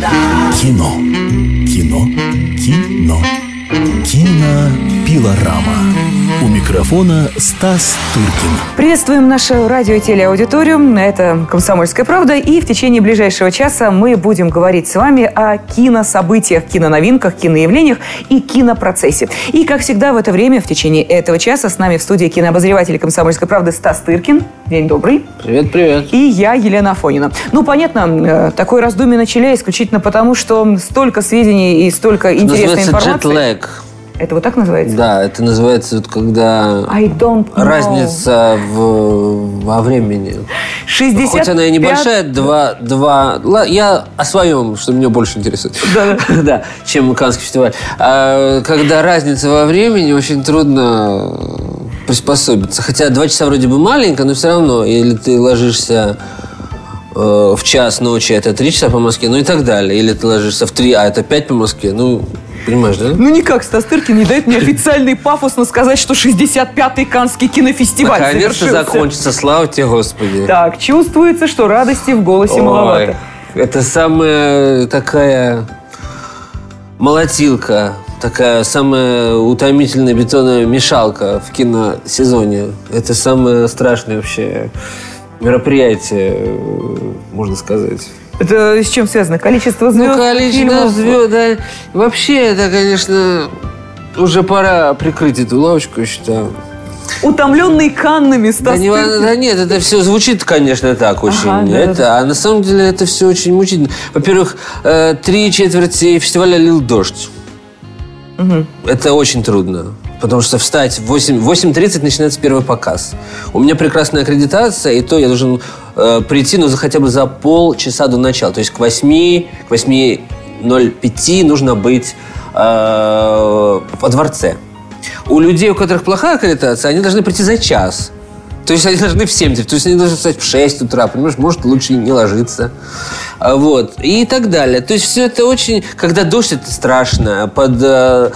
Кино. Кино. Кино. Кинопилорама. У микрофона Стас Тыркин. Приветствуем нашу радио и телеаудиторию. Это «Комсомольская правда». И в течение ближайшего часа мы будем говорить с вами о кинособытиях, киноновинках, киноявлениях и кинопроцессе. И, как всегда, в это время, в течение этого часа, с нами в студии кинообозреватель «Комсомольской правды» Стас Тыркин. День добрый. Привет, привет. И я, Елена Афонина. Ну, понятно, э, такое раздумье начали исключительно потому, что столько сведений и столько интересной информации. джетлэг. Это вот так называется? Да, это называется, вот, когда I don't know. разница в, во времени. 65... Хоть она и небольшая, два, два... Я о своем, что меня больше интересует. Да. да, чем Каннский фестиваль. А, когда разница во времени, очень трудно приспособиться. Хотя два часа вроде бы маленько, но все равно, или ты ложишься э, в час ночи, это три часа по Москве, ну и так далее. Или ты ложишься в три, а это пять по Москве. Ну, понимаешь, да? Ну никак Стас Тыркин не дает мне официально и пафосно сказать, что 65-й Каннский кинофестиваль Наконец-то закончится, слава тебе, Господи. Так, чувствуется, что радости в голосе Ой, маловато. Это самая такая молотилка, такая самая утомительная бетонная мешалка в киносезоне. Это самое страшное вообще мероприятие, можно сказать. Это с чем связано? Количество звезд? Ну, количество фильмов? звезд, да. Вообще, это, конечно, уже пора прикрыть эту лавочку, я считаю. Утомленный Каннами Стас Да, не, да нет, это все звучит, конечно, так очень. Ага, да, это, да. А на самом деле это все очень мучительно. Во-первых, э, три четверти фестиваля лил дождь. Это очень трудно. Потому что встать в 8, в 8.30 начинается первый показ. У меня прекрасная аккредитация, и то я должен э, прийти, ну, за, хотя бы за полчаса до начала. То есть к 8, к 8.05 нужно быть э, во дворце. У людей, у которых плохая аккредитация, они должны прийти за час. То есть они должны в 7, то есть они должны встать в 6 утра, понимаешь, может лучше не ложиться. А, Вот, и так далее. То есть все это очень... Когда дождь, это страшно. Под, э,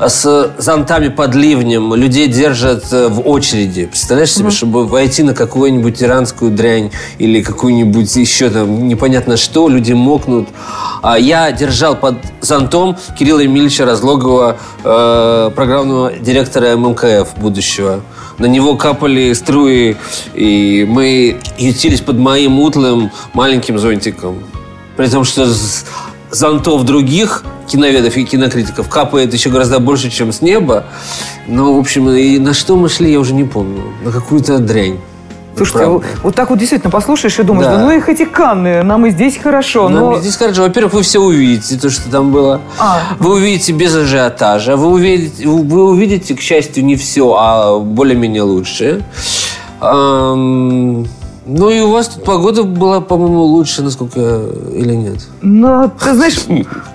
с зонтами под ливнем людей держат э, в очереди. Представляешь себе, чтобы войти на какую-нибудь иранскую дрянь или какую-нибудь еще там непонятно что, люди мокнут. А я держал под зонтом Кирилла Емельевича Разлогова, э, программного директора ММКФ будущего. На него капали струи, и мы ютились под моим утлым маленьким зонтиком. При том, что зонтов других киноведов и кинокритиков капает еще гораздо больше, чем с неба. Но, в общем, и на что мы шли, я уже не помню. На какую-то дрянь. Слушайте, Правда. вот, так вот действительно послушаешь и думаешь, да, Да. ну их эти Канны, нам и здесь хорошо, Нам но... здесь хорошо. Во-первых, вы все увидите, то, что там было. А. Вы увидите без ажиотажа. Вы увидите, вы увидите, к счастью, не все, а более-менее лучше. Ам, Ну и у вас тут погода была, по-моему, лучше, насколько я- или нет? Но, ты знаешь,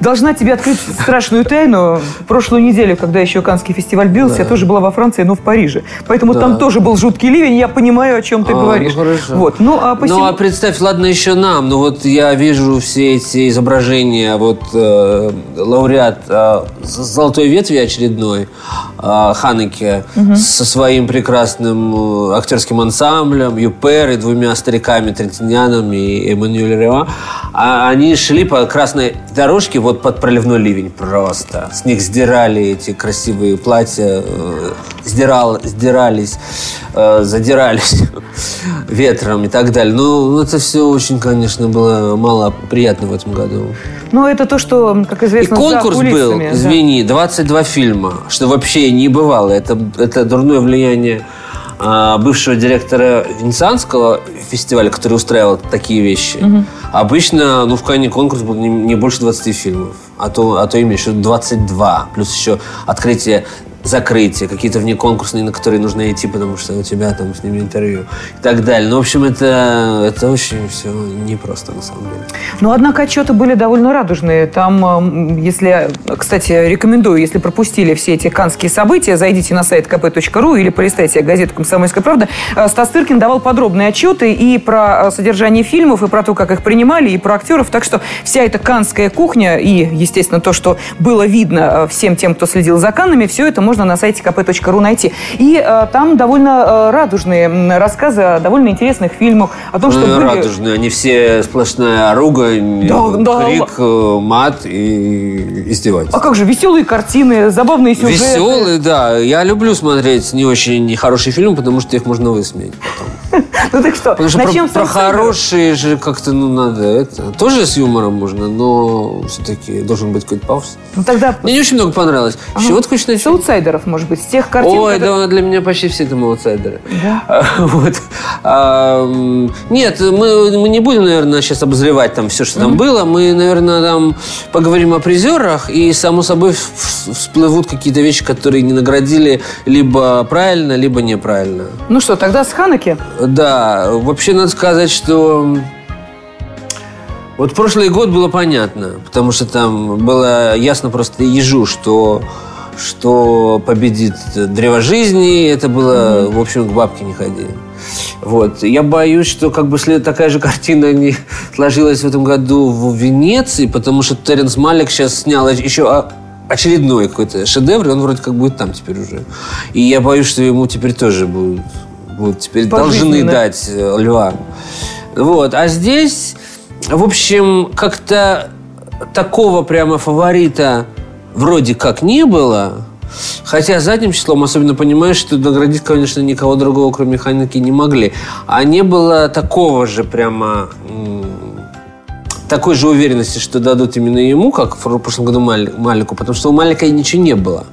должна тебе открыть страшную тайну. Прошлую неделю, когда еще Каннский фестиваль длился, я тоже была во Франции, но в Париже. Поэтому там тоже был жуткий ливень, я понимаю, о чем ты А, ну говоришь. хорошо. Вот, ну, а посему... Ну, а представь, ладно, еще нам. Ну, вот я вижу все эти изображения. Вот э, лауреат э, «Золотой ветви» очередной, э, Ханеке, со своим прекрасным э, актерским ансамблем, Юпер и двумя стариками, Третьяном и Эммануэль Рева. А они шли по красной дорожке вот под проливной ливень просто. С них сдирали эти красивые платья, э, сдирал, сдирались, э, задирались ветром и так далее. Ну, это все очень, конечно, было мало приятно в этом году. Ну, это то, что, как И известно, за конкурс был, кулисами, да. извини, 22 фильма, что вообще не бывало. Это, это дурное влияние бывшего директора Венецианского фестиваля, который устраивал такие вещи. Обычно, ну, в Канне конкурс был не, не больше 20 фильмов, а то, а то именно еще 22. Плюс еще открытие закрытие, какие-то внеконкурсные, на которые нужно идти, потому что у тебя там с ними интервью и так далее. Ну, в общем, это, это очень все непросто, на самом деле. Но, однако, отчеты были довольно радужные. Там, м, если, кстати, рекомендую, если пропустили все эти канские события, зайдите на сайт kp.ru или полистайте газету «Комсомольская правда». Э, Стас Тыркин давал подробные отчеты и про э, содержание фильмов, и про то, как их принимали, и про актеров. Так что вся эта канская кухня и, естественно, то, что было видно э, всем тем, кто следил за Каннами, все это можно можно на сайте kp.ru найти. И э, там довольно э, радужные рассказы о довольно интересных фильмах, о том, что ну, были... радужные, они все сплошная ругань, Да, да. крик, э, мат и издевательство. А как же, веселые картины, забавные сюжеты. Веселый, да. Я люблю смотреть не очень хорошие фильмы, потому что их можно высмеять потом. Ну так что, Потому что начнем про, про с хорошие же как-то, ну, надо это... Тоже с юмором можно, но все-таки должен быть какой-то пафос. Ну тогда Мне не очень много понравилось. С чего ты хочешь с начать? аутсайдеров, может быть, с тех картин, Ой, которые- да, для меня почти все там аутсайдеры. Да? Вот. А, Нет, мы, мы не будем, наверное, сейчас обозревать там все, что там было. Мы, наверное, там поговорим о призерах, и, само собой, всплывут какие-то вещи, которые не наградили либо правильно, либо неправильно. Ну что, тогда с Ханаки? Да, вообще надо сказать, что вот прошлый год было понятно, потому что там было ясно просто ежу, что что победит древо жизни, это было, в общем, к бабке не ходи. Вот. Я боюсь, что как бы след- такая же картина не сложилась в этом году в Венеции, потому что Теренс Малик сейчас снял еще очередной какой-то шедевр, и он вроде как будет там теперь уже. И я боюсь, что ему теперь тоже будут, будут теперь должны дать э, льва. Вот. А здесь, в общем, как-то такого прямо фаворита вроде как не было. Хотя задним числом особенно понимаешь, что наградить, конечно, никого другого, кроме механики, не могли. А не было такого же прямо такой же уверенности, что дадут именно ему, как в прошлом году Малику, потому что у Малика и ничего не было.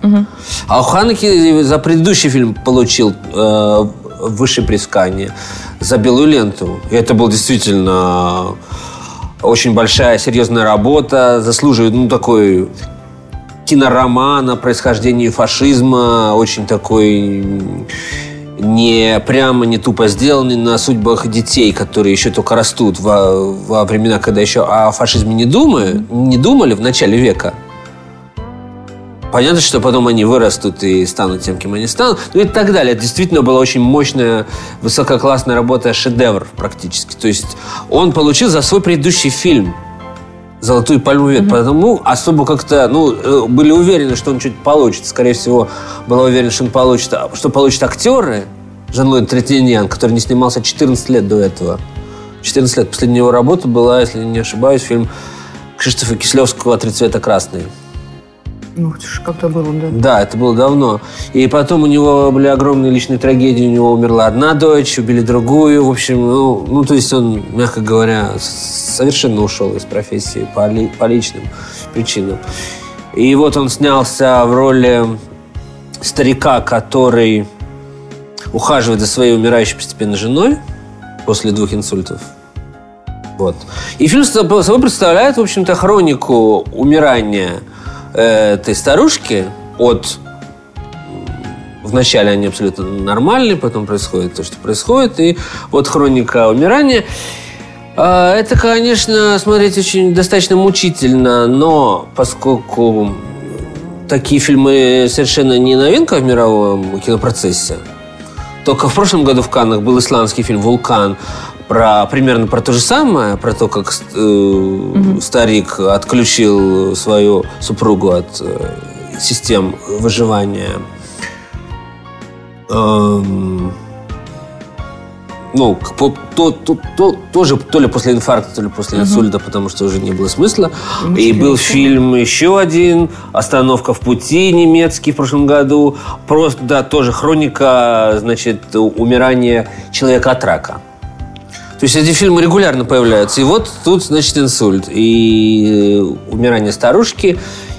А у Ханеки за предыдущий фильм получил э, высшее приискание за белую ленту. И это был действительно очень большая, серьезная работа, заслуживает, ну, такой киноромана о происхождении фашизма, очень такой не прямо, не тупо сделанный на судьбах детей, которые еще только растут во, во времена, когда еще о фашизме не, думают, не думали в начале века. Понятно, что потом они вырастут и станут тем, кем они станут. Ну и так далее. Это действительно была очень мощная, высококлассная работа, шедевр практически. То есть он получил за свой предыдущий фильм «Золотую пальму вет». Потому особо как-то, ну, э, были уверены, что он что-то получит. Скорее всего, была уверена, что он получит, а что получат актеры. Жан-Луи Третьяньян, который не снимался 14 лет до этого. 14 лет. Последняя его работа была, если не ошибаюсь, фильм Кшиштофа Кислевского «Три цвета красный». Ну, когда было, да. Да, это было давно. И потом у него были огромные личные трагедии. У него умерла одна дочь, убили другую. В общем, ну, ну то есть он, мягко говоря, совершенно ушел из профессии по, ли- по личным причинам. И вот он снялся в роли старика, который ухаживает за своей умирающей постепенно женой после двух инсультов. Вот. И фильм собой представляет, в общем-то, хронику умирания этой старушки от... Вначале они абсолютно нормальные, потом происходит то, что происходит. И вот хроника умирания. А, Это, конечно, смотреть очень достаточно мучительно, но поскольку такие фильмы совершенно не новинка в мировом кинопроцессе, только в прошлом году в Каннах был исландский фильм «Вулкан», про, примерно про то же самое, про то, как э, старик отключил свою супругу от э, систем выживания. Эм, ну, по- то, то, то- тоже то ли после инфаркта, то ли после инсульта, потому что уже не было смысла. И был фильм еще один «Остановка в пути» немецкий в прошлом году. Просто, да, тоже хроника, значит, умирания человека от рака. То есть эти фильмы регулярно появляются. И вот тут, значит, инсульт. И э, умирание старушки.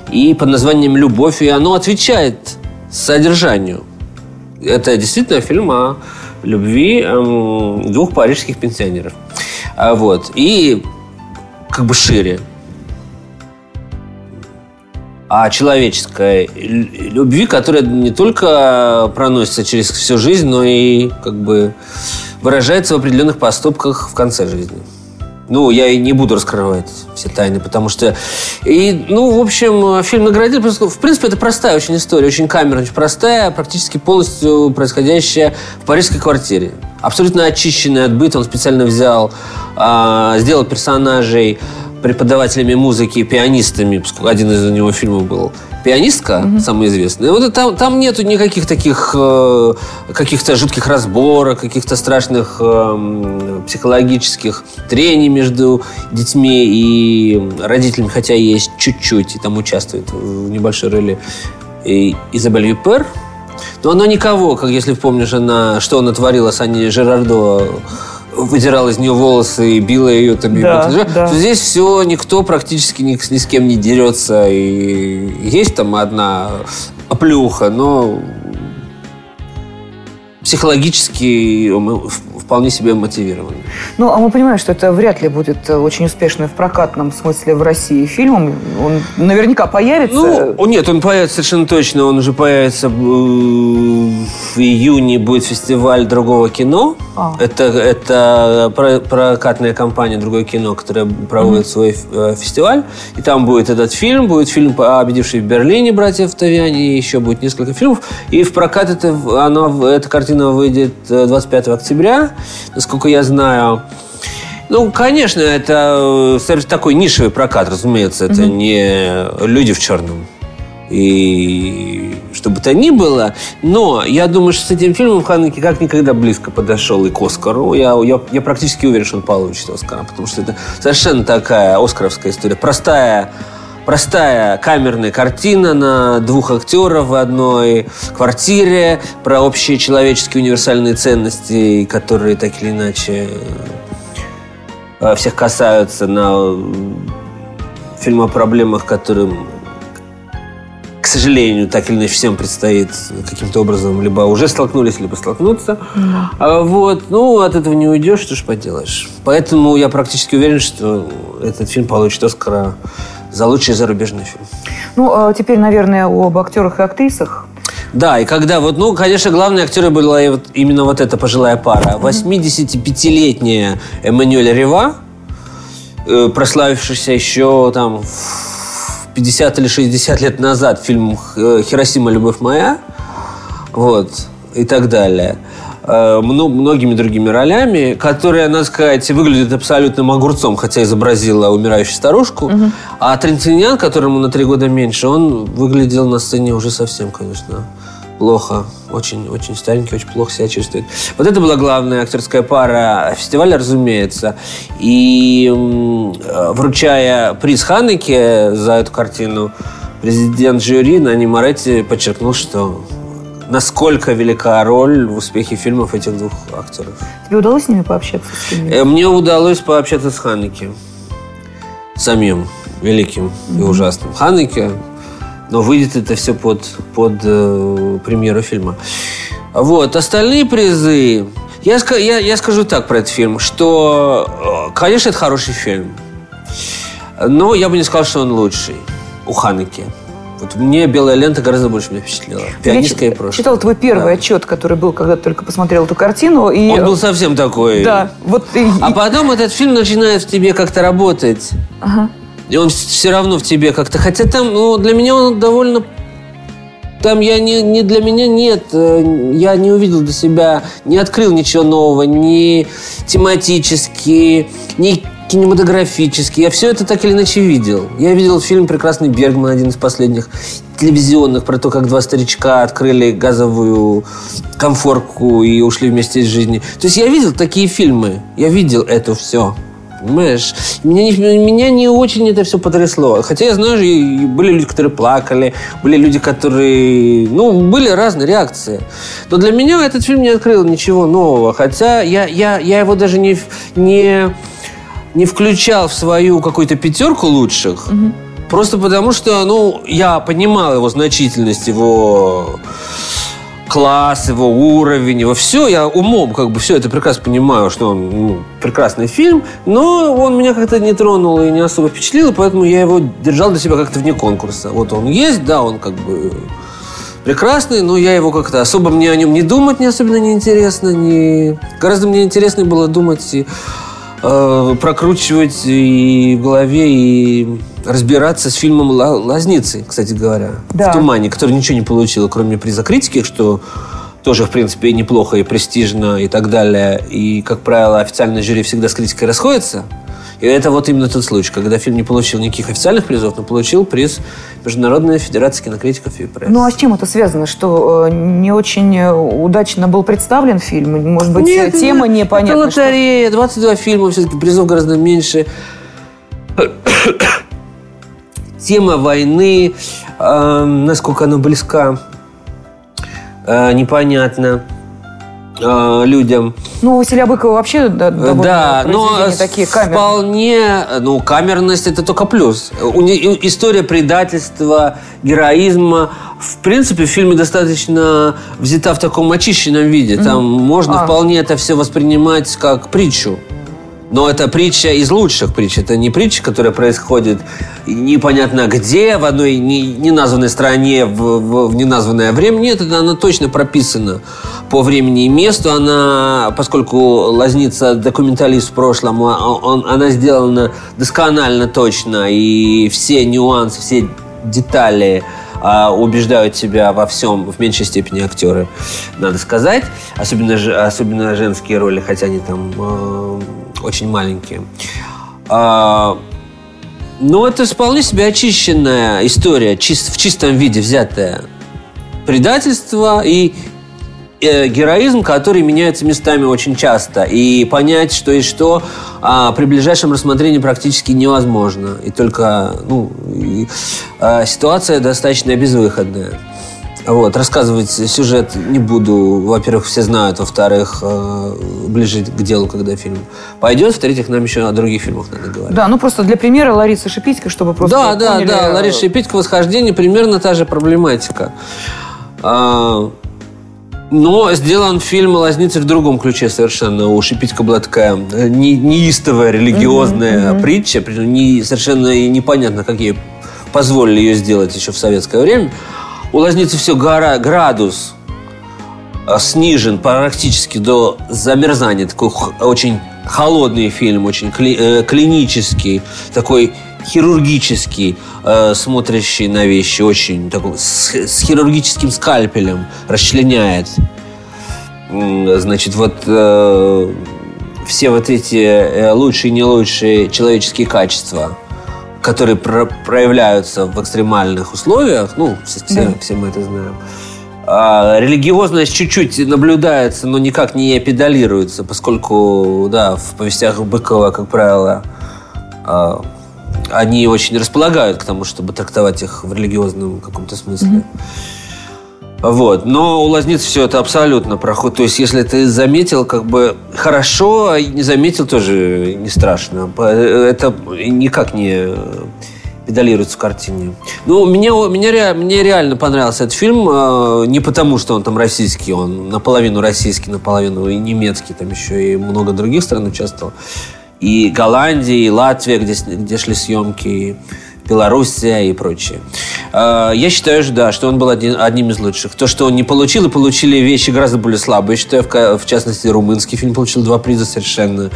И под названием «Любовь». И оно отвечает содержанию. Это действительно фильм о любви эм, двух парижских пенсионеров. А вот. И как бы шире. О человеческой лю- любви, которая не только проносится через всю жизнь, но и как бы выражается в определенных поступках в конце жизни. Ну, я и не буду раскрывать все тайны, потому что... И, ну, в общем, фильм наградили. просто, В принципе, это простая очень история, очень камерная, очень простая, практически полностью происходящая в парижской квартире. Абсолютно очищенный от быта. Он специально взял, а, сделал персонажей преподавателями музыки, пианистами. Один из у него фильмов был Пианистка, угу. самая известная. Вот там, там нету никаких таких э, каких-то жутких разборок, каких-то страшных э, психологических трений между детьми и родителями, хотя есть чуть-чуть, и там участвует в небольшой роли и Изабель Юпер. Но она никого, как если помнишь, она, что она творила с Аней Жерардо, выдирал из нее волосы и била ее там. Да, и да. Здесь все, никто практически ни, ни с кем не дерется. И есть там одна оплюха, но психологически вполне себе мотивированы. Ну, а мы понимаем, что это вряд ли будет э, очень успешным в прокатном смысле в России фильмом. Он наверняка появится. Ну, нет, он появится совершенно точно. Он уже появится э, в июне будет фестиваль другого кино. А. Это, это прокатная компания «Другое кино», которая проводит mm-hmm. свой э, фестиваль. И там будет этот фильм, будет фильм «Победивший в Берлине» братьев Тавиани, и еще будет несколько фильмов. И в прокат это, оно, эта картина выйдет 25 октября насколько я знаю. Ну, конечно, это э, такой нишевый прокат, разумеется. Это угу. не люди в черном. И что бы то ни было. Но я думаю, что с этим фильмом Ханеке как никогда близко подошел и к Оскару. Я, я, я практически уверен, что он получит Оскар. Потому что это совершенно такая оскаровская история. Простая простая камерная картина на двух актеров в одной квартире про общие человеческие универсальные ценности, которые так или иначе э, всех касаются на фильм о проблемах, которым к сожалению, так или иначе всем предстоит каким-то образом либо уже столкнулись, либо столкнуться. Да. Вот. Ну, от этого не уйдешь, что ж поделаешь. Поэтому я практически уверен, что этот фильм получит Оскара за лучший зарубежный фильм. Ну, а теперь, наверное, об актерах и актрисах. Да, и когда вот, ну, конечно, главные актеры была вот, именно вот эта пожилая пара. 85-летняя Эммануэль Рева, э, прославившаяся еще там 50 или 60 лет назад фильм э, «Хиросима. Любовь моя», вот, и так далее многими другими ролями, которая, надо сказать, выглядит абсолютным огурцом, хотя изобразила умирающую старушку. Угу. А Трентинян, которому на три года меньше, он выглядел на сцене уже совсем, конечно, плохо. Очень, очень старенький, очень плохо себя чувствует. Вот это была главная актерская пара фестиваля, разумеется. И э, вручая приз Ханеке за эту картину, президент жюри Нани Моретти подчеркнул, что насколько велика роль в успехе фильмов этих двух актеров. Тебе удалось с ними пообщаться? С ними? Э, мне удалось пообщаться с Ханеке. Самим великим mm-hmm. и ужасным Ханеке. Но выйдет это все под, под э, премьеру фильма. Вот. Остальные призы... Я, я, я скажу так про этот фильм, что, э, конечно, это хороший фильм. Но я бы не сказал, что он лучший у Ханеки. Вот мне белая лента гораздо больше меня впечатлила. Пианистское прошлое. Читал твой первый да. отчет, который был, когда ты только посмотрел эту картину. И... Он был совсем такой. Да. Вот, и... А потом этот фильм начинает в тебе как-то работать. Ага. И он все равно в тебе как-то. Хотя там, ну, для меня он довольно там я не, не для меня нет, э, я не увидел для себя, не открыл ничего нового, ни тематически, ни кинематографический. Я все это так или иначе видел. Я видел фильм «Прекрасный Бергман», один из последних телевизионных, про то, как два старичка открыли газовую комфорку и ушли вместе из жизни. То есть я видел такие фильмы. Я видел это все. Понимаешь? Меня не, меня не очень это все потрясло. Хотя я знаю, были люди, которые плакали, были люди, которые... Ну, были разные реакции. Но для меня этот фильм не открыл ничего нового. Хотя я, я, я его даже не, не не включал в свою какую-то пятерку лучших, угу. просто потому что, ну, я понимал его значительность, его класс, его уровень, его все, я умом как бы все это прекрасно понимаю, что он ну, прекрасный фильм, но он меня как-то не тронул и не особо впечатлил, поэтому я его держал для себя как-то вне конкурса. Вот он есть, да, он как бы прекрасный, но я его как-то особо мне о нем не думать не особенно неинтересно, не... гораздо мне интереснее было думать и э, прокручивать и в голове, и разбираться с фильмом «Лазницы», кстати говоря, да. в «Тумане», который ничего не получил, кроме приза критики, что тоже, в принципе, неплохо и престижно и так далее. И, как правило, официальное жюри всегда с критикой расходится. И это вот именно тот случай, когда фильм не получил никаких официальных призов, но получил приз Международной Федерации кинокритиков и прессы. Ну а с чем это связано? Что э, не очень э, удачно был представлен фильм? Может быть, Нет, тема это- непонятна? Это лотерея, 22 фильма, все-таки призов гораздо меньше. Тема войны, э, насколько она близка, э, непонятно э, людям. Ну, у Василия Быкова вообще да, довольно Да, но такие камерные. вполне, ну, камерность это только плюс. У не- История предательства, героизма, в принципе, в фильме достаточно взята в таком очищенном виде. Там можно А. вполне это все воспринимать как притчу. Но это притча из лучших притч. Это не притча, которая происходит непонятно где, в одной не- неназванной стране, в, в- в неназванное время. Нет, это она точно прописана по времени и месту. Она, поскольку Лазница документалист в прошлом, а- он- она сделана досконально точно. И все нюансы, все детали а, убеждают тебя во всем, в меньшей степени актеры, надо сказать. Особенно, особенно женские роли, хотя они там э, очень маленькие. А, но это вполне себе очищенная история, чис- в чистом виде взятая. Предательство и э, героизм, который меняется местами очень часто. И понять, что и что, а, при ближайшем рассмотрении практически невозможно. И только ну, и, а, ситуация достаточно безвыходная. Вот, рассказывать сюжет не буду. Во-первых, все знают. Во-вторых, э, ближе к делу, когда фильм пойдет. В-третьих, нам еще о других фильмах надо говорить. Да, ну просто для примера Лариса Шипитько, чтобы просто Да, да, поняли, да. э, Лариса Шипитько «Восхождение» примерно та же проблематика. А, но сделан фильм «Лазница» в другом ключе совершенно. У Шипитько была такая э, не- неистовая религиозная притча, причем не, совершенно непонятно, как ей позволили ее сделать еще в советское время. У «Лазницы» все гора, градус а, снижен практически до замерзания. Такой очень холодный фильм, очень кли- э, клинический, такой хирургический, э, смотрящий на вещи, очень такой с, с хирургическим скальпелем расчленяет. Значит, вот э, все вот эти э, лучшие и не лучшие человеческие качества, которые про- проявляются в экстремальных условиях, ну, все, Да. все мы это знаем. А, религиозность чуть-чуть наблюдается, но никак не педалируется, поскольку, да, в повестях Быкова, как правило, а, они очень располагают к тому, чтобы трактовать их в религиозном каком-то смысле. Вот. Но у лазниц все это абсолютно проходит. То есть, если ты заметил, как бы хорошо, а не заметил, тоже не страшно. Это никак не педалируется в картине. Ну, мне, меня, мне реально понравился этот фильм. э, Не потому, что он там российский, он наполовину российский, наполовину и немецкий, там еще и много других стран участвовал. И Голландия, и Латвия, где, где шли съемки, и Белоруссия и прочее. Э, Я считаю, что да, что он был один- одним из лучших. То, что он не получил, и получили вещи гораздо более слабые. Я считаю, в, частности, румынский фильм получил два приза совершенно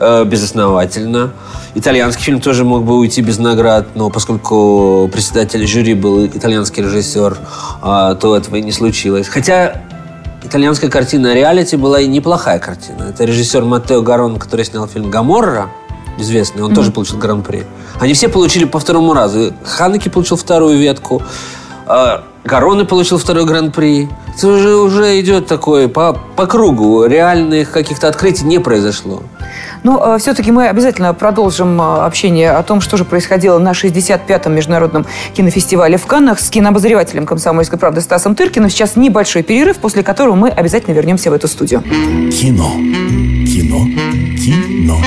э, безосновательно. Итальянский фильм тоже мог бы уйти без наград, но поскольку председатель жюри был итальянский режиссер, а, то этого и не случилось. Хотя итальянская картина «Реалити» была и неплохая картина. Это режиссер Маттео Гарон, который снял фильм «Гаморра», известный, он тоже получил гран-при. Они все получили по второму разу. Ханеки получил вторую ветку, а Гароне получил второй гран-при. Это уже, уже идет такое по, по кругу. Реальных каких-то открытий не произошло. Но все-таки мы обязательно продолжим э, общение о том, что же происходило на 65-м международном кинофестивале в Каннах с кинообозревателем «Комсомольской правды» Стасом Тыркиным. Сейчас небольшой перерыв, после которого мы обязательно вернемся в эту студию. Кино. Кино. Кино.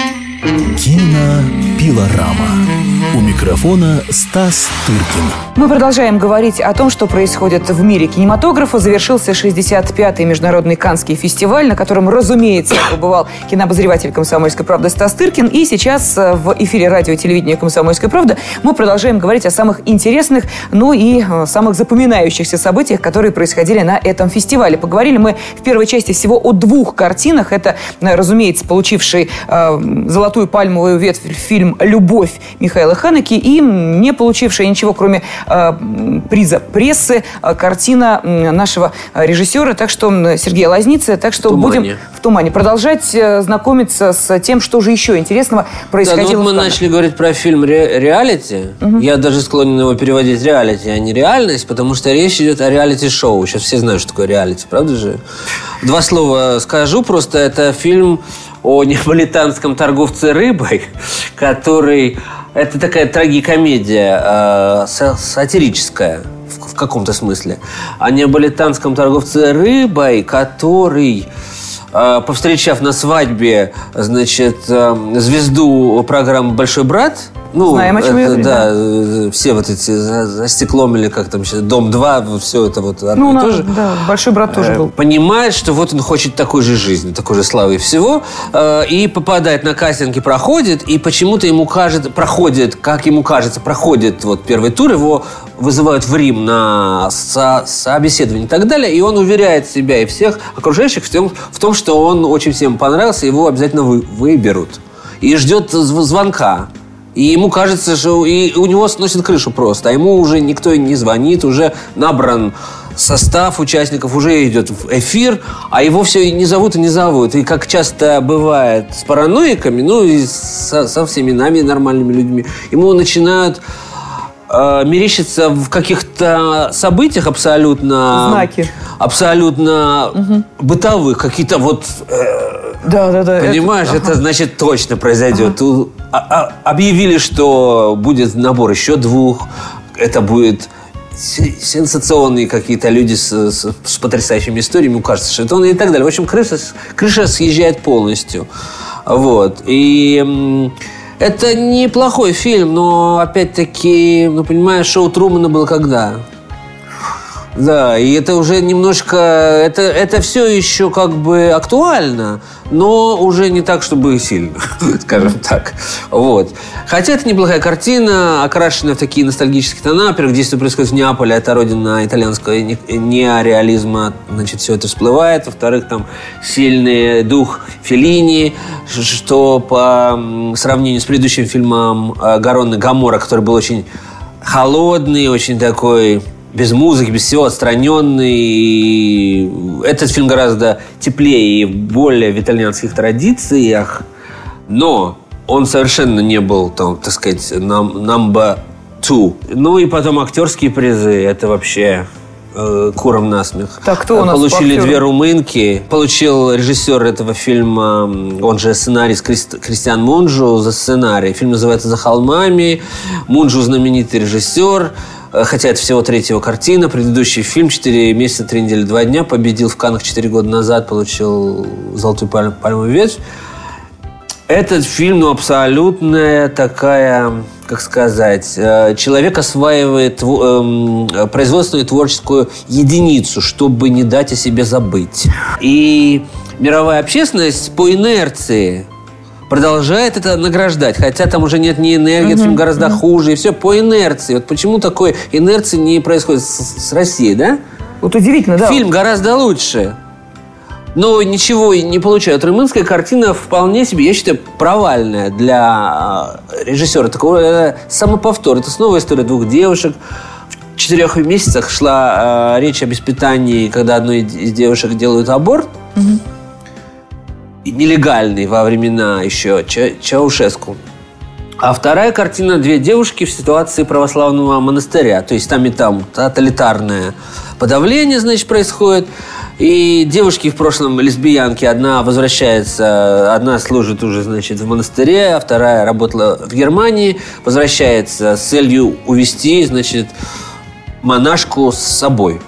Кинопилорама. У микрофона Стас Тыркин. Мы продолжаем говорить о том, что происходит в мире кинематографа. Завершился 65-й международный Каннский фестиваль, на котором, разумеется, побывал кинообозреватель «Комсомольской правды» Стас Тыркин. И сейчас э, в эфире радио и телевидения «Комсомольская правда» мы продолжаем говорить о самых интересных, ну и э, самых запоминающихся событиях, которые происходили на этом фестивале. Поговорили мы в первой части всего о двух картинах. Это, э, разумеется, получивший э, золотую пальмовую ветвь фильм «Любовь» Михаила Ханеки и не получившая ничего, кроме э, приза прессы, э, картина нашего режиссера, так что Сергея Лазницы, так что будем в тумане продолжать э, знакомиться с тем, что же еще интересного происходило. Да, ну вот мы начали говорить про фильм ре реалити. Угу. Я даже склонен его переводить реалити, а не реальность, потому что речь идет о реалити-шоу. Сейчас все знают, что такое реалити, правда же? Два слова скажу просто. Это фильм о неаполитанском торговце рыбой, который... Это такая трагикомедия, э, сатирическая в, в каком-то смысле. О неаполитанском торговце рыбой, который э, повстречав на свадьбе, значит, э, звезду программы «Большой брат», ну, Знаем, о чем это, я да, да, все вот эти за, за стеклом или как там сейчас, Дом 2, все это вот одно ну, и то же. Да, Большой брат тоже э, был. Понимает, что вот он хочет такой же жизни, такой же славы и всего, э, и попадает на кастинг проходит, и почему-то ему кажется, проходит, как ему кажется, проходит вот первый тур, его вызывают в Рим на со собеседование и так далее, и он уверяет себя и всех окружающих в том, в том что он очень всем понравился, его обязательно вы, выберут. И ждет звонка. И ему кажется, что и у него сносит крышу просто. А ему уже никто не звонит, уже набран состав участников, уже идет в эфир, а его все не зовут и не зовут. И как часто бывает с параноиками, ну и со, со всеми нами, нормальными людьми, ему начинают э, мерещиться в каких-то событиях абсолютно... Знаки. Абсолютно угу. бытовых, какие-то вот... Э, да, да, да. Понимаешь, это, ага. это значит точно произойдет. Ага. А, а, объявили, что будет набор еще двух. Это будет сенсационные какие-то люди с, с, с потрясающими историями, кажется, что это он и так далее. В общем, крыша, крыша съезжает полностью. Вот. И это неплохой фильм, но опять-таки, ну, понимаешь, шоу Трумана было когда? Да, и это уже немножко, это, это все еще как бы актуально, но уже не так, чтобы сильно, скажем так. Вот. Хотя это неплохая картина, окрашенная в такие ностальгические тона. Во-первых, действие происходит в Неаполе, это родина итальянского неореализма, значит, все это всплывает. Во-вторых, там сильный дух Феллини, что по сравнению с предыдущим фильмом э, Гарон и Гамора, который был очень холодный, очень такой без музыки, без всего отстраненный. Этот фильм гораздо теплее и более в итальянских традициях, но он совершенно не был, там, так сказать, number two. Ну и потом актерские призы, это вообще э, куром насмех. Так, кто у нас Получили две румынки. Получил режиссер этого фильма, он же сценарист Кристиан Мунжу за сценарий. Фильм называется «За холмами». Мунжу знаменитый режиссер. Э, хотя это всего третьего картина. Предыдущий фильм «Четыре месяца, три недели, два дня» победил в Каннах четыре года назад, получил «Золотую пальм, пальмовую ветвь». Этот фильм, ну, абсолютная такая, как сказать, э, человек осваивает эм, производственную творческую единицу, чтобы не дать о себе забыть. И мировая общественность по инерции продолжает это награждать. Хотя там уже нет ни энергии, угу, фильм гораздо угу. хуже, и все по инерции. Вот почему такой инерции не происходит с, с Россией, да? Вот удивительно, да. Фильм гораздо лучше. Но ничего не получают. Румынская картина вполне себе, я считаю, провальная для а, режиссера. Такого это самоповтор. Это снова история двух девушек. В четырех месяцах шла э, речь об испытании, когда одной из девушек делают аборт. Угу нелегальный во времена еще Ча Чаушеску. А вторая картина «Две девушки в ситуации православного монастыря». То есть там и там тоталитарное подавление, значит, происходит. И девушки в прошлом лесбиянки. Одна возвращается, одна служит уже, значит, в монастыре, а вторая работала в Германии. Возвращается с целью увести, значит, монашку с собой.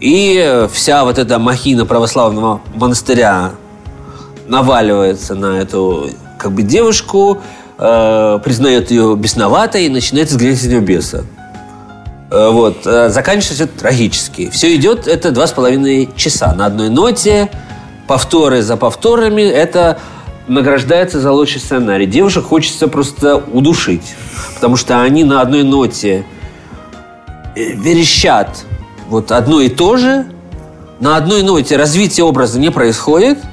И вся вот эта махина православного монастыря наваливается на эту как бы девушку, э, признает ее бесноватой и начинает изгонять из нее беса. Э, вот. Э, заканчивается все трагически. Все идет, это два с половиной часа на одной ноте, повторы за повторами. Это награждается за лучший сценарий. Девушек хочется просто удушить, потому что они на одной ноте э, верещат вот одно и то же, на одной ноте развитие образа не происходит –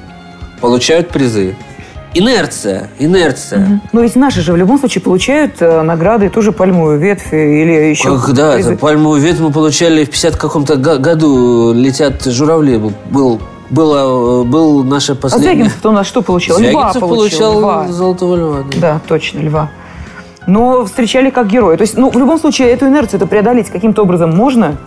получают призы. инерция, инерция. Но ведь наши же в любом случае получают э, награды тоже пальмовую ветвь или еще... Как, да, призы. это пальмовую ветвь мы получали в 50 каком-то году. Летят журавли. Был, было, был наше А последнее... Звягинцев-то у нас что получил? Льва Звягинцев получил. получал льва. золотого льва. да. Да, точно, льва. Но встречали как героя. То есть, ну, в любом случае, эту инерцию это преодолеть каким-то образом можно?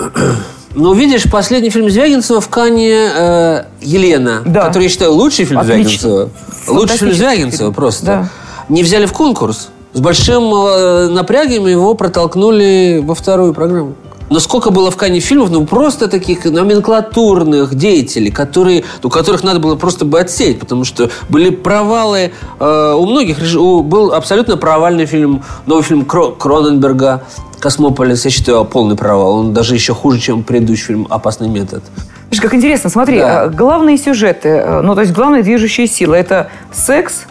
Ну, видишь, последний фильм Звягинцева в Кане э, «Елена», Да. который я считаю лучший фильм Отлично. Звягинцева. Лучший фильм Звягинцева фильм. просто. Да. Не взяли в конкурс. С большим э, напрягом его протолкнули во вторую программу. Но сколько было в Кане фильмов, ну просто таких номенклатурных деятелей, которые, у которых надо было просто бы отсеять, потому что были провалы э, у многих. у- был абсолютно провальный фильм, новый фильм Кро- Кроненберга «Космополис». Я считаю, полный провал. Он даже еще хуже, чем предыдущий фильм «Опасный метод». Слушай, как интересно, смотри, Да. э, главные сюжеты, э, ну, то есть главная движущая сила – это секс,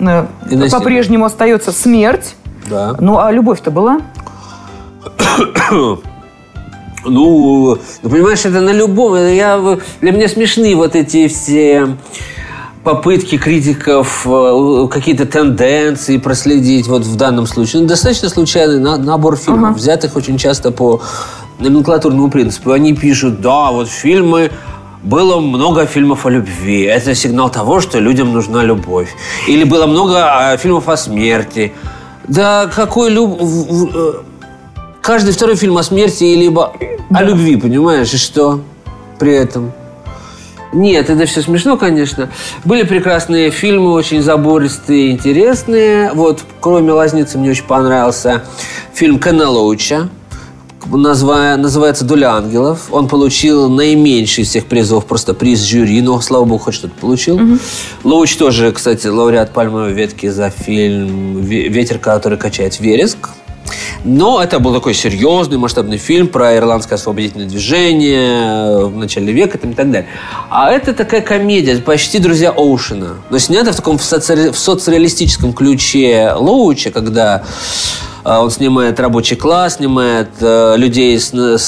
э, по-прежнему остается смерть. Да. Ну, а любовь-то была? Ну, ну, понимаешь, это на любом. Я, для меня смешны вот эти все попытки критиков э, какие-то тенденции проследить вот в данном случае. Ну, достаточно случайный на- набор фильмов, Ага. взятых очень часто по номенклатурному принципу. Они пишут, да, вот фильмы было много фильмов о любви. Это сигнал того, что людям нужна любовь. Или было много а, фильмов о смерти. Да какой люб... Каждый второй фильм о смерти либо о любви, понимаешь, и что при этом? Нет, это все смешно, конечно. Были прекрасные фильмы, очень забористые, интересные. Вот, кроме «Лазницы» мне очень понравился фильм Кена Лоуча. Назва- называется «Доля ангелов». Он получил наименьший из всех призов, просто приз жюри, но, слава богу, хоть что-то получил. Лоуч тоже, кстати, лауреат «Пальмовой ветки» за фильм «Ве- «Ветер, который качает вереск». Но это был такой серьезный масштабный фильм про ирландское освободительное движение в начале века там, и так далее. А это такая комедия, почти «Друзья Оушена». Но снята в таком в соци- в соцреалистическом ключе Лоуча, когда а, он снимает рабочий класс, снимает э, людей с, с-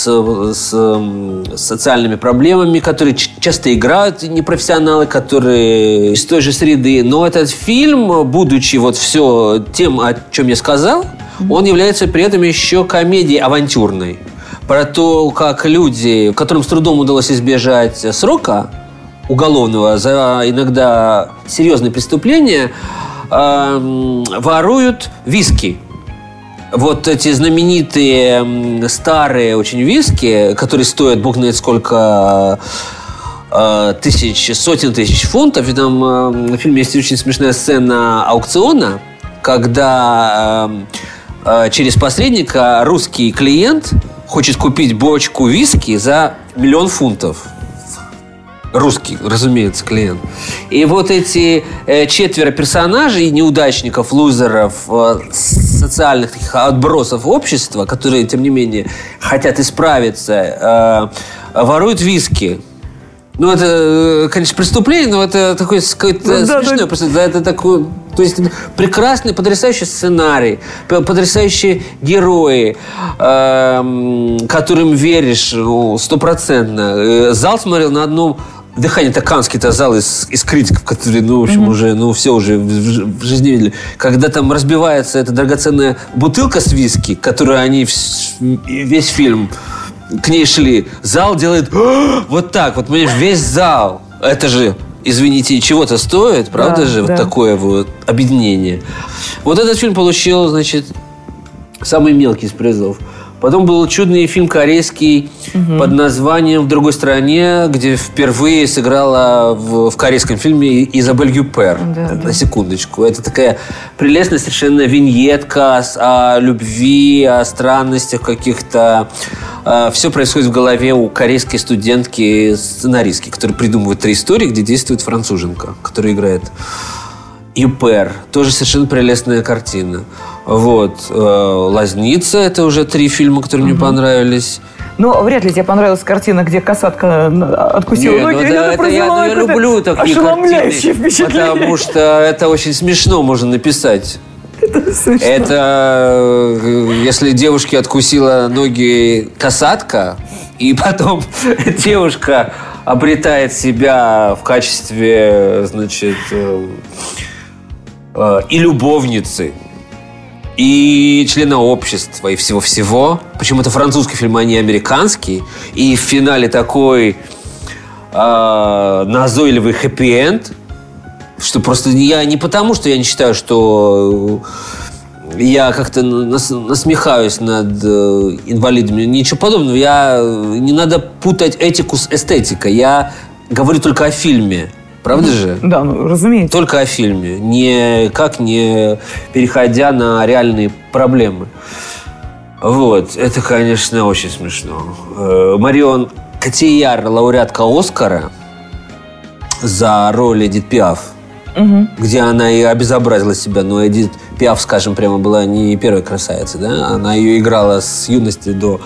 с, м, с социальными проблемами, которые часто играют непрофессионалы, которые из той же среды. Но этот фильм, будучи вот все тем, о чем я сказал, он является при этом еще комедией авантюрной. Про то, как люди, которым с трудом удалось избежать срока уголовного за иногда серьезные преступления, эм, воруют виски. Вот эти знаменитые м, старые очень виски, которые стоят бог знает сколько э, тысяч, сотен тысяч фунтов. И там э, в фильме есть очень смешная сцена аукциона, когда э, э, через посредника русский клиент хочет купить бочку виски за миллион фунтов. Русский, разумеется, клиент. И вот эти э, четверо персонажей, неудачников, лузеров, э, социальных таких отбросов общества, которые, тем не менее, хотят исправиться, э, воруют виски. Ну, это, э, конечно, преступление, но это такой какой-то Ну, да, смешной да. просто. Да, это такой, то есть прекрасный, потрясающий сценарий, потрясающие герои, эм, которым веришь стопроцентно. Э, Зал смотрел на одном дыхании. Это канский-то зал из, из критиков, которые, ну, в общем, уже, ну, все уже в, в- в жизни видели. Когда там разбивается эта драгоценная бутылка с виски, которую они вс- весь фильм к ней шли. Зал делает вот так, вот, весь зал. Это же, извините, чего-то стоит, правда Да, же, да. вот такое вот объединение. Вот этот фильм получил, значит, самый мелкий из призов. Потом был чудный фильм корейский под названием «В другой стране», где впервые сыграла в, в корейском фильме Изабель Юпер. Да, на да. секундочку. Это такая прелестная совершенно виньетка о любви, о странностях каких-то. Все происходит в голове у корейской студентки сценаристки, которая придумывает три истории, где действует француженка, которая играет Юпер. Тоже совершенно прелестная картина. Вот. э, «Лазница» — это уже три фильма, которые мне понравились. Но вряд ли тебе понравилась картина, где касатка н- откусила Не, ноги. ну да, это я, ну, я люблю такие картины, потому что это очень смешно можно написать. Это э, если девушке откусила ноги касатка, и потом девушка обретает себя в качестве, значит, э, э, и любовницы, и члена общества, и всего-всего. Причем это французский фильм, а не американский. И в финале такой назойливый хэппи-энд, что просто я не потому, что я не считаю, что я как-то нас, насмехаюсь над э, инвалидами. Ничего подобного. Я, э, не надо путать этику с эстетикой. Я говорю только о фильме. Правда же? Да, ну, разумеется. Только о фильме. Никак не переходя на реальные проблемы. Вот. Это, конечно, очень смешно. Э, Марион Котияр, лауреатка Оскара за роль Эдит Пиаф – угу. где она и обезобразила себя. Но Эдит Пиаф, скажем, прямо была не первой красавицей, да? Она ее играла с юности до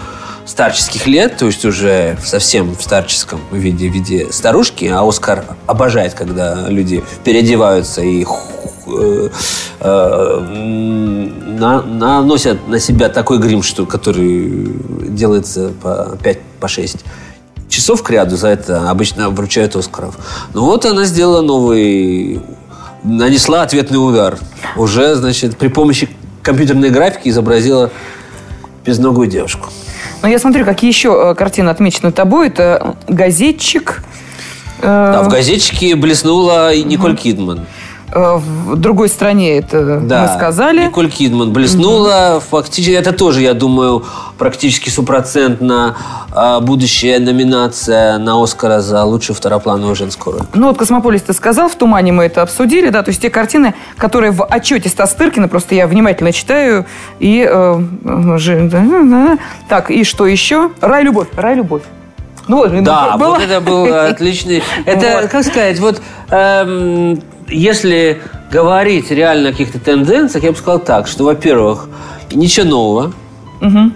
старческих лет, то есть уже совсем в старческом виде, виде старушки, а Оскар обожает, когда люди переодеваются и э, э, наносят на себя такой грим, что, который делается по 5 по 6 часов к ряду за это обычно вручают Оскаров. Ну вот она сделала новый, нанесла ответный удар. Уже, значит, при помощи компьютерной графики изобразила безногую девушку. Ну, я смотрю, какие еще э, картины отмечены тобой. Это «Газетчик». Э, да, в «Газетчике» блеснула и Николь угу. Кидман. Э, в другой стране это да, мы сказали. Николь Кидман блеснула. Угу. Фактически, это тоже, я думаю, практически стопроцентно а, будущая номинация на Оскара за лучшую второплановую женскую роль. Ну вот «Космополис» ты сказал, в «Тумане» мы это обсудили, да, то есть те картины, которые в отчете Стас Тыркина, просто я внимательно читаю, и... Э, э, так, и что еще? «Рай-любовь», «Рай-любовь». Ну, да, было. вот это был отличный... Это, вот. как сказать, вот эм, если говорить реально о каких-то тенденциях, я бы сказал так, что, во-первых, ничего нового. Угу.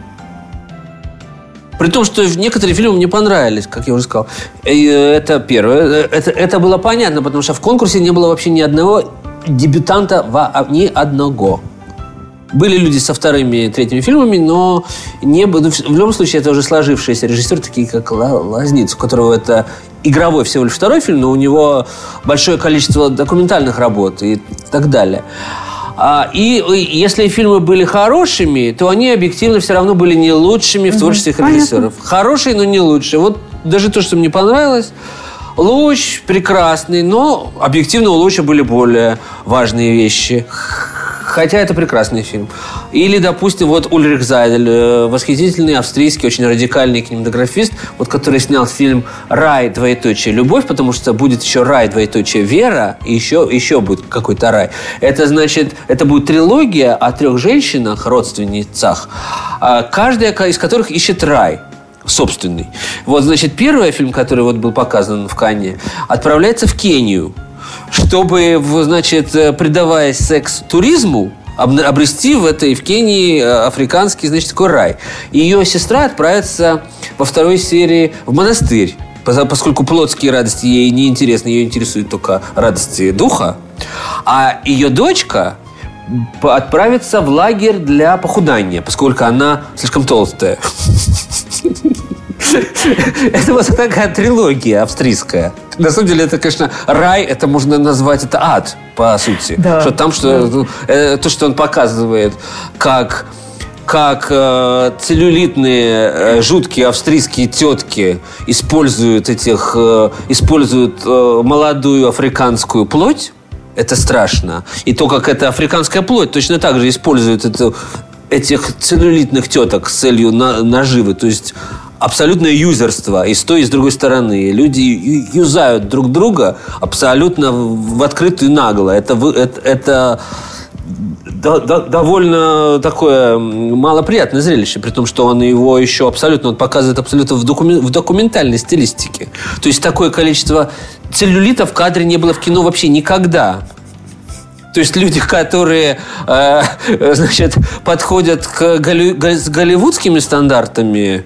При том, что некоторые фильмы мне понравились, как я уже сказал. И это первое. Это, это было понятно, потому что в конкурсе не было вообще ни одного дебютанта, ни одного. Были люди со вторыми, третьими фильмами, но не было. В любом случае, это уже сложившиеся режиссеры, такие как Лазниц, у которого это игровой всего лишь второй фильм, но у него большое количество документальных работ и так далее. А, и если фильмы были хорошими, то они объективно все равно были не лучшими в творчестве угу, режиссеров. Хорошие, но не лучшие. Вот даже то, что мне понравилось, Луч прекрасный, но объективно у Луча были более важные вещи. Хотя это прекрасный фильм. Или, допустим, вот Ульрих Зайдель, э, восхитительный австрийский, очень радикальный кинематографист, вот который снял фильм «Рай, двоеточие, любовь», потому что будет еще «Рай, двоеточие, вера», и еще, еще будет какой-то рай. Это значит, это будет трилогия о трех женщинах, родственницах, а каждая из которых ищет рай собственный. Вот, значит, первый фильм, который вот был показан в Канне, отправляется в Кению – чтобы, значит, э, предаваясь секс-туризму, обрести в этой, в Кении, э, африканский, значит, такой рай. И ее сестра отправится во второй серии в монастырь поскольку плотские радости ей не интересны, ее интересуют только радости духа, а ее дочка отправится в лагерь для похудания, поскольку она слишком толстая. Это вот такая трилогия австрийская. На самом деле, это, конечно, рай, это можно назвать, это ад, по сути. Да. Что там, что э, то, что он показывает, как как э, целлюлитные э, жуткие австрийские тетки используют этих э, используют э, молодую африканскую плоть это страшно и то как эта африканская плоть точно так же использует эту этих целлюлитных теток с целью на, наживы то есть абсолютное юзерство и с той, и с другой стороны. Люди юзают друг друга абсолютно в открытую нагло. Это, это, это довольно такое малоприятное зрелище, при том, что он его еще абсолютно, он показывает абсолютно в, докумен, в документальной стилистике. То есть такое количество целлюлита в кадре не было в кино вообще никогда. То есть люди, которые э, значит, подходят к голли, с голливудскими стандартами,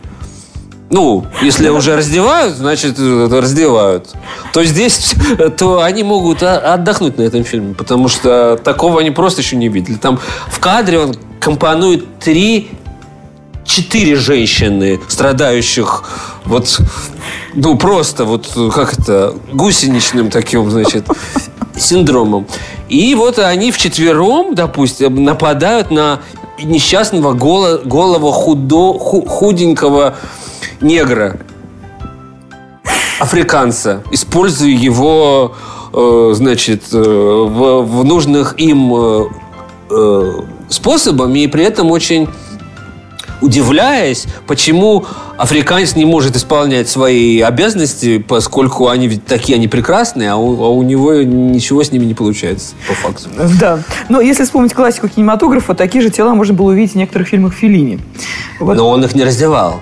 ну, если уже раздевают, значит, раздевают. То здесь, то они могут отдохнуть на этом фильме, потому что такого они просто еще не видели. Там в кадре он компонует три четыре женщины, страдающих вот, ну, просто вот, как это, гусеничным таким, значит, синдромом. И вот они вчетвером, допустим, нападают на несчастного голо, голого худо, ху, худенького негра, африканца, используя его, э, значит, э, в, в нужных им э, способами и при этом очень удивляясь, почему африканец не может исполнять свои обязанности, поскольку они ведь такие, они прекрасные, а у, а у него ничего с ними не получается, по факту. Да. Но если вспомнить классику кинематографа, такие же тела можно было увидеть в некоторых фильмах Филини. Вот. Но он их не раздевал.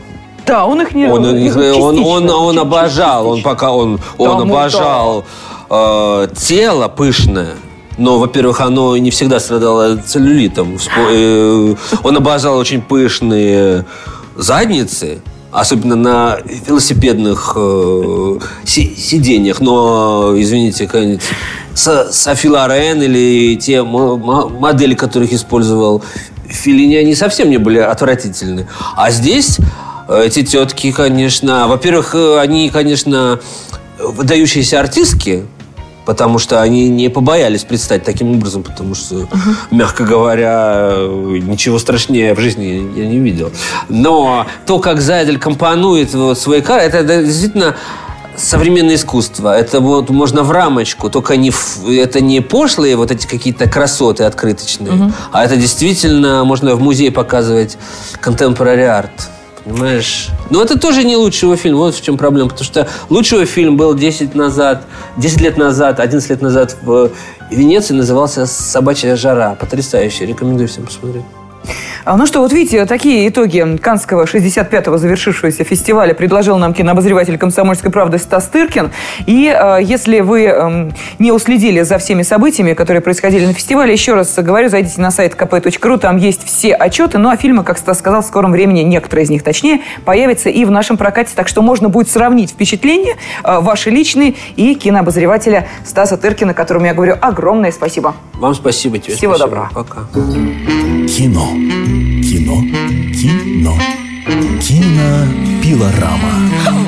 Да, он их не он, их, он, он, он обожал, он пока он, он да, обожал э, тело пышное. Но, во-первых, оно не всегда страдало целлюлитом. Э, он обожал очень пышные задницы, особенно на велосипедных э, сиденьях. Но, извините, какая-нибудь Софи Лорен или те модели, которых использовал Филини, они совсем не были отвратительны. А здесь эти тетки, конечно... Во-первых, э, они, конечно, выдающиеся артистки, потому что они не побоялись предстать таким образом, потому что, uh-huh. мягко говоря, ничего страшнее в жизни я не видел. Но то, как Зайдель компонует свои кары, это действительно современное искусство. Это вот можно в рамочку, только не в, это не пошлые вот эти какие-то красоты открыточные, угу. а это действительно можно в музее показывать contemporary art. Понимаешь? Но это тоже не лучший его фильм. Вот в чем проблема. Потому что лучший его фильм был 10 назад, 10 лет назад, 11 лет назад в Венеции. Назывался «Собачья жара». Потрясающий. Рекомендую всем посмотреть. А, ну что, вот видите, такие итоги Канского 65-го завершившегося фестиваля предложил нам кинообозреватель «Комсомольской правды» Стас Тыркин. И э, если вы э, не уследили за всеми событиями, которые происходили на фестивале, еще раз говорю, зайдите на сайт kp.ru, там есть все отчеты. Ну а фильмы, как Стас сказал, в скором времени, некоторые из них точнее, появятся и в нашем прокате. Так что можно будет сравнить впечатления э, ваши личные и кинообозревателя Стаса Тыркина, которому я говорю огромное спасибо. Вам спасибо. Тебе Всего спасибо. доброго. Пока. Кино. Кино. Кино. Кинопилорама.